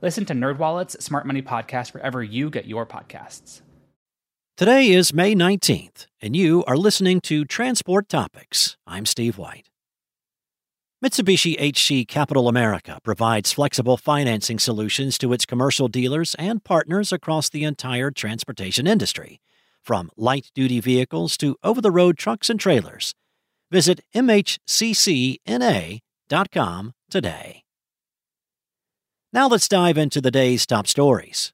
Listen to NerdWallet's Smart Money Podcast wherever you get your podcasts. Today is May 19th, and you are listening to Transport Topics. I'm Steve White. Mitsubishi HC Capital America provides flexible financing solutions to its commercial dealers and partners across the entire transportation industry, from light duty vehicles to over the road trucks and trailers. Visit MHCCNA.com today. Now let's dive into the day's top stories.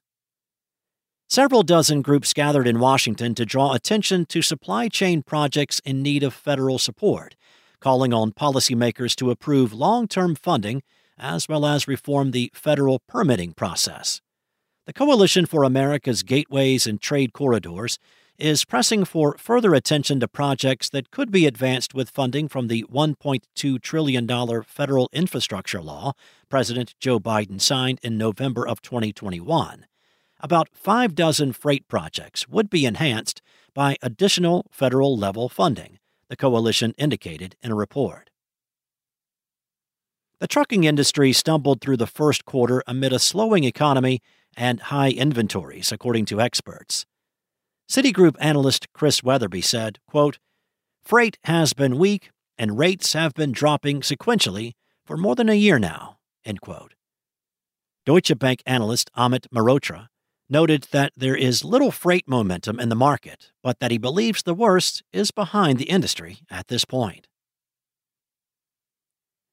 Several dozen groups gathered in Washington to draw attention to supply chain projects in need of federal support, calling on policymakers to approve long term funding as well as reform the federal permitting process. The Coalition for America's Gateways and Trade Corridors is pressing for further attention to projects that could be advanced with funding from the $1.2 trillion federal infrastructure law President Joe Biden signed in November of 2021 about five dozen freight projects would be enhanced by additional federal level funding, the coalition indicated in a report. The trucking industry stumbled through the first quarter amid a slowing economy and high inventories, according to experts. Citigroup analyst Chris Wetherbee said, quote, Freight has been weak and rates have been dropping sequentially for more than a year now. End quote. Deutsche Bank analyst Amit Mehrotra noted that there is little freight momentum in the market, but that he believes the worst is behind the industry at this point.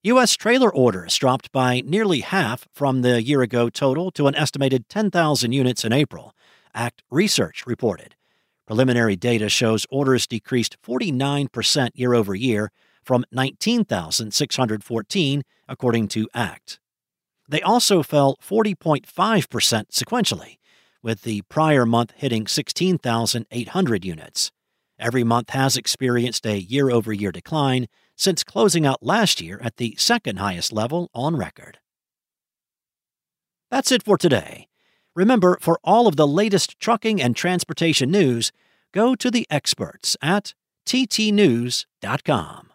U.S. trailer orders dropped by nearly half from the year ago total to an estimated 10,000 units in April, ACT Research reported. Preliminary data shows orders decreased 49% year over year from 19,614, according to ACT. They also fell 40.5% sequentially with the prior month hitting 16,800 units. Every month has experienced a year over year decline since closing out last year at the second highest level on record. That's it for today. Remember, for all of the latest trucking and transportation news, go to the experts at ttnews.com.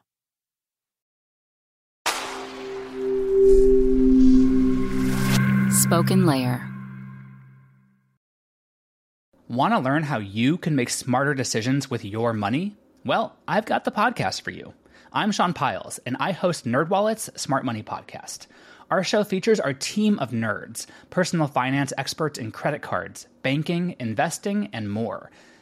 SpokenLayer. Want to learn how you can make smarter decisions with your money? Well, I've got the podcast for you. I'm Sean Pyles, and I host NerdWallet's Smart Money Podcast. Our show features our team of nerds, personal finance experts in credit cards, banking, investing, and more.